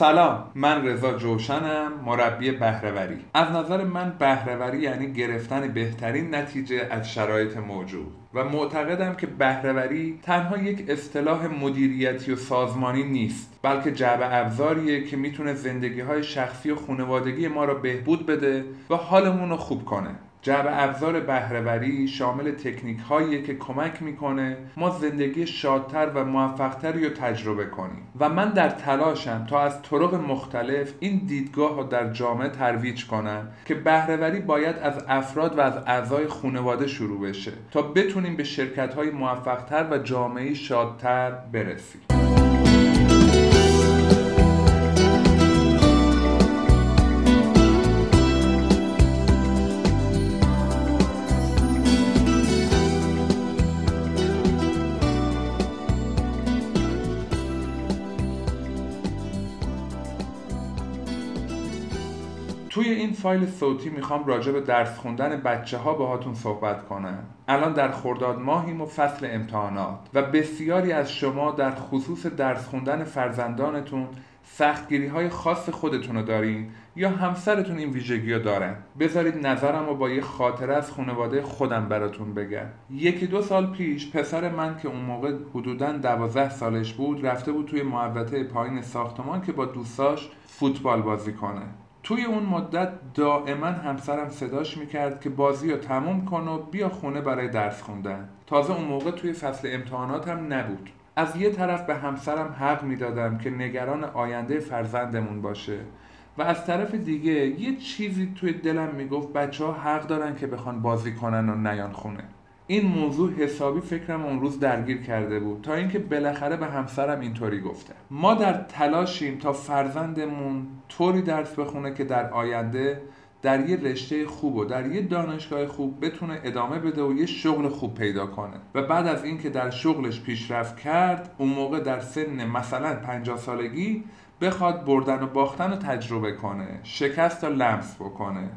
سلام من رضا جوشنم مربی بهرهوری. از نظر من بهرهوری یعنی گرفتن بهترین نتیجه از شرایط موجود. و معتقدم که بهرهوری تنها یک اصطلاح مدیریتی و سازمانی نیست بلکه جعبه ابزاریه که می‌تونه زندگی های شخصی و خانوادگی ما را بهبود بده و حالمون رو خوب کنه. جعبه ابزار بهرهوری شامل تکنیک هایی که کمک می‌کنه ما زندگی شادتر و موفقتری رو تجربه کنیم. و من در تلاشم تا از طرق مختلف این دیدگاه رو در جامعه ترویج کنم که بهرهوری باید از افراد و از اعضای خانواده شروع بشه تا بتونیم به شرکت های موفقتر و جامعه شادتر برسیم. توی این فایل صوتی می‌خوام راجع به درس خوندن بچه ها باهاتون صحبت کنم. الان در خرداد ماهیم و فصل امتحانات و بسیاری از شما در خصوص درس خوندن فرزندانتون سختگیری های خاص خودتون رو دارین یا همسرتون این ویژگی رو دارن. بذارید نظرم رو با یه خاطره از خانواده خودم براتون بگم. یکی دو سال پیش پسر من که اون موقع حدودا دوازده سالش بود رفته بود توی محوطه پایین ساختمان که با دوستاش فوتبال بازی کنه. توی اون مدت دائما همسرم صداش می‌کرد که بازی رو تموم کن و بیا خونه برای درس خوندن. تازه اون موقع توی فصل امتحانات هم نبود. از یه طرف به همسرم حق می‌دادم که نگران آینده فرزندمون باشه و از طرف دیگه یه چیزی توی دلم می‌گفت بچه ها حق دارن که بخوان بازی کنن و نیان خونه. این موضوع حسابی فکرم اون روز درگیر کرده بود. تا اینکه بالاخره به همسرم اینطوری گفته. ما در تلاشیم تا فرزندمون طوری درس بخونه که در آینده در یه رشته خوب و در یه دانشگاه خوب بتونه ادامه بده و یه شغل خوب پیدا کنه. و بعد از اینکه در شغلش پیشرفت کرد اون موقع در سن مثلا 50 سالگی بخواد بردن و باختن رو تجربه کنه شکست رو لمس بکنه.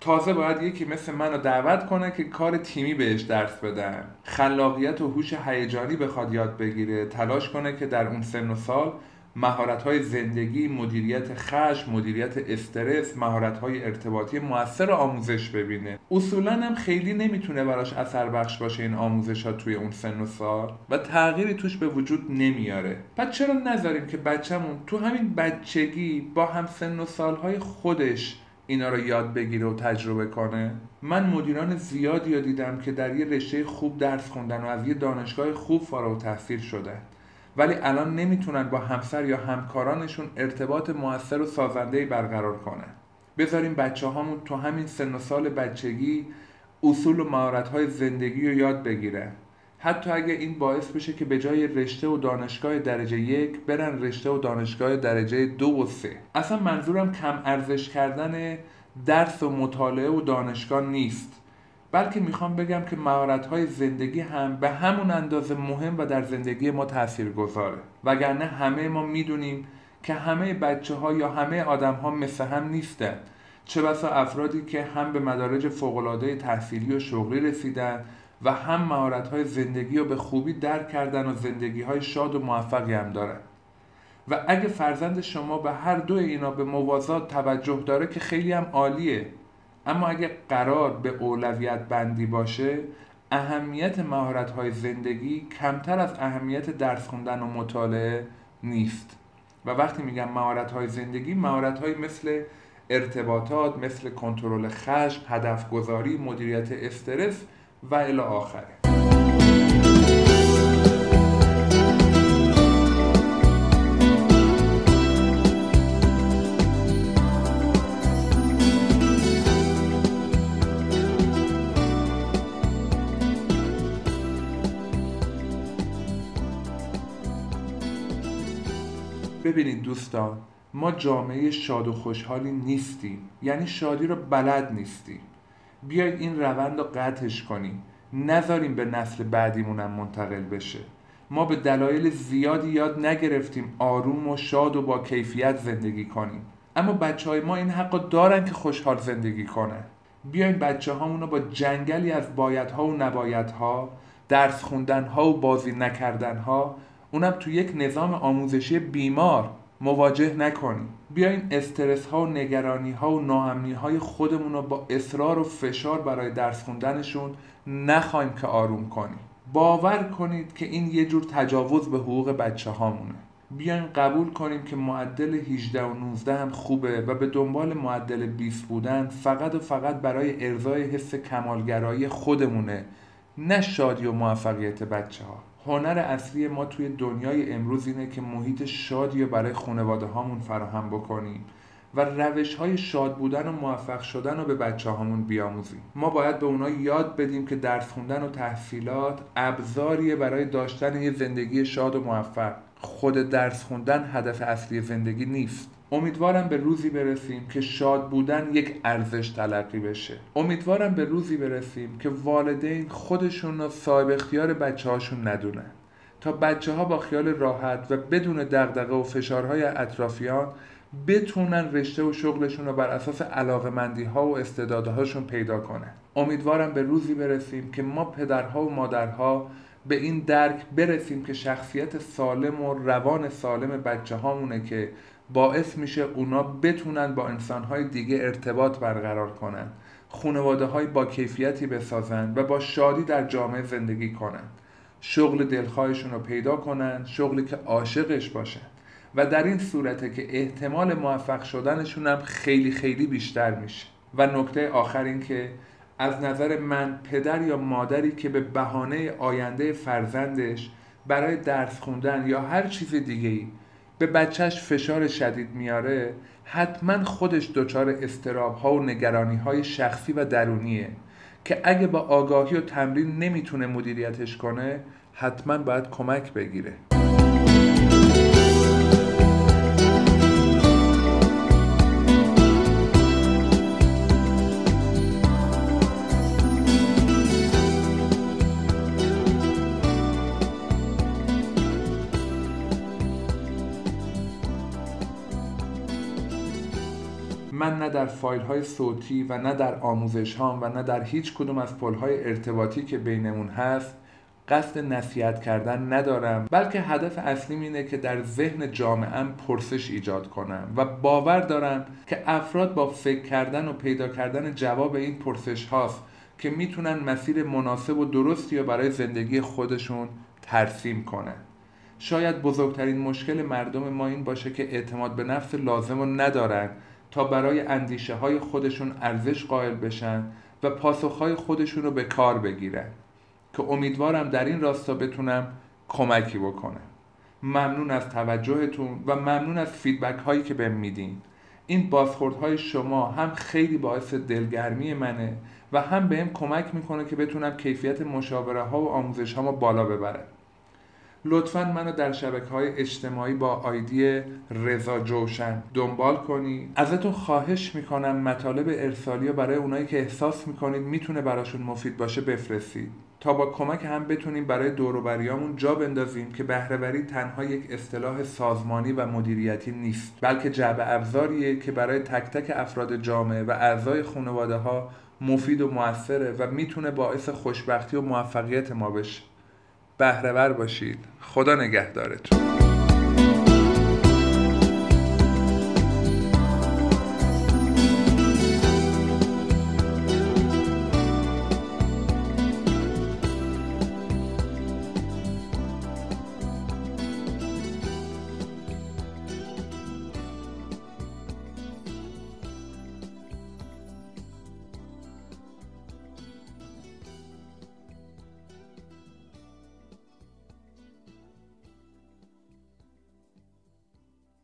تازه باید یکی مثل من رو دعوت کنه که کار تیمی بهش درس بدم خلاقیت و هوش هیجانی بخواد یاد بگیره تلاش کنه که در اون سن و سال مهارت زندگی، مدیریت خشم، مدیریت استرس، مهارت ارتباطی موثر آموزش ببینه. اصولا هم خیلی نمی‌تونه براش اثر بخش باشه این آموزش ها توی اون سن و سال و تغییری توش به وجود نمیاره. پس چرا نذاریم که بچهمون تو همین بچگی با هم سن و سالهای خودش اینا رو یاد بگیره و تجربه کنه. من مدیران زیادی رو دیدم که در یه رشته خوب درس خوندن و از یه دانشگاه خوب فارغ تحصیل شدن. ولی الان نمی‌تونن با همسر یا همکارانشون ارتباط موثر و سازندهی برقرار کنن. بذاریم بچه هامون تو همین سن و سال بچگی اصول و مهارت های زندگی رو یاد بگیرن. حتی اگه این باعث بشه که به جای رشته و دانشگاه درجه یک برن رشته و دانشگاه درجه دو و سه. اصلا منظورم کم ارزش کردن درس و مطالعه و دانشگاه نیست. بلکه می‌خوام بگم که مهارت های زندگی هم به همون اندازه مهم و در زندگی ما تاثیر گذاره وگرنه همه ما می‌دونیم که همه بچه ها یا همه آدم ها مثل هم نیستن. چه بسا افرادی که هم به مدارج فوقالعاده تحصیلی و شغلی رسیدن و هم مهارت های زندگی رو به خوبی درک کردن و زندگی های شاد و موفقی هم دارن. و اگه فرزند شما به هر دو اینا به موازات توجه داره که خیلی هم عالیه اما اگه قرار به اولویت بندی باشه اهمیت مهارت های زندگی کمتر از اهمیت درس خوندن و مطالعه نیست. و وقتی میگم مهارت های زندگی مهارت های مثل ارتباطات مثل کنترل خشم هدف گذاری مدیریت استرس و الی آخره. ببینید دوستان ما جامعه شاد و خوشحالی نیستیم. یعنی شادی رو بلد نیستیم. بیایید این روند رو قطعش کنیم. نذاریم به نسل بعدیمونم منتقل بشه. ما به دلایل زیادی یاد نگرفتیم آروم و شاد و با کیفیت زندگی کنیم. اما بچه های ما این حق دارن که خوشحال زندگی کنن. بیاین بچه هامون با جنگلی از بایدها و نبایدها درس خوندن ها و بازی نکردن ها اونم تو یک نظام آموزشی بیمار مواجه نکنیم بیاین استرس ها و نگرانی ها و ناامنی های خودمون رو با اصرار و فشار برای درس خوندنشون نخواهیم که آروم کنیم باور کنید که این یه جور تجاوز به حقوق بچه هامونه بیاین قبول کنیم که معدل 18 و 19 هم خوبه و به دنبال معدل 20 بودن فقط و فقط برای ارزای حس کمالگرایی خودمونه نه شادی و موفقیت بچه ها هنر اصلی ما توی دنیای امروز اینه که محیط شادی برای خانواده هامون فراهم بکنیم و روش های شاد بودن و موفق شدن رو به بچه هامون بیاموزیم. ما باید به اونا یاد بدیم که درس خوندن و تحصیلات ابزاریه برای داشتن یه زندگی شاد و موفق. خود درس خوندن هدف اصلی زندگی نیست. امیدوارم به روزی برسیم که شاد بودن یک ارزش تلقی بشه. امیدوارم به روزی برسیم که والدین خودشون رو صاحب اختیار بچه هاشون ندونن. تا بچه ها با خیال راحت و بدون دغدغه و فشارهای اطرافیان بتونن رشته و شغلشون رو بر اساس علاقمندی ها و استعدادهاشون پیدا کنن. امیدوارم به روزی برسیم که ما پدرها و مادرها به این درک برسیم که شخصیت سالم و روان سالم بچه هامونه که باعث میشه اونا بتونن با انسانهای دیگه ارتباط برقرار کنن خانواده های با کیفیتی بسازن و با شادی در جامعه زندگی کنن. شغل دلخواهشون رو پیدا کنن شغلی که عاشقش باشن. و در این صورته که احتمال موفق شدنشون هم خیلی خیلی بیشتر میشه. و نکته آخر این که از نظر من پدر یا مادری که به بهانه آینده فرزندش برای درس خوندن یا هر چیز دیگه ای به بچهش فشار شدید میاره حتما خودش دچار استراب ها و نگرانی های شخصی و درونیه که اگه با آگاهی و تمرین نمی‌تونه مدیریتش کنه حتما باید کمک بگیره. من نه در فایل های صوتی و نه در آموزش هام و نه در هیچ کدوم از پل های ارتباطی که بینمون هست قصد نصیحت کردن ندارم بلکه هدف اصلی اینه که در ذهن جامعهم پرسش ایجاد کنم و باور دارم که افراد با فکر کردن و پیدا کردن جواب این پرسش هاست که می‌تونن مسیر مناسب و درستی رو برای زندگی خودشون ترسیم کنن. شاید بزرگترین مشکل مردم ما این باشه که اعتماد به نفس لازم رو ندارن تا برای اندیشه های خودشون ارزش قائل بشن و پاسخهای خودشون رو به کار بگیرن. که امیدوارم در این راستا بتونم کمکی بکنم. ممنون از توجهتون و ممنون از فیدبک هایی که بهم میدین. این های شما هم خیلی باعث دلگرمی منه و هم بهم کمک می‌کنه که بتونم کیفیت مشاوره ها و آموزش ها بالا ببرم. لطفا منو در شبکه های اجتماعی با آیدی رضا جوشن دنبال کنید. ازتون خواهش می‌کنم مطالب ارسالی برای اونایی که احساس می‌کنید می‌تونه براشون مفید باشه بفرستید. تا با کمک هم بتونیم برای دوروبریامون جا بندازیم که بهرهوری تنها یک اصطلاح سازمانی و مدیریتی نیست بلکه جعبه ابزاریه که برای تک تک افراد جامعه و اعضای خانواده ها مفید و موثره و می‌تونه باعث خوشبختی و موفقیت ما بشه. بهرهور باشید. خدا نگهدارتون.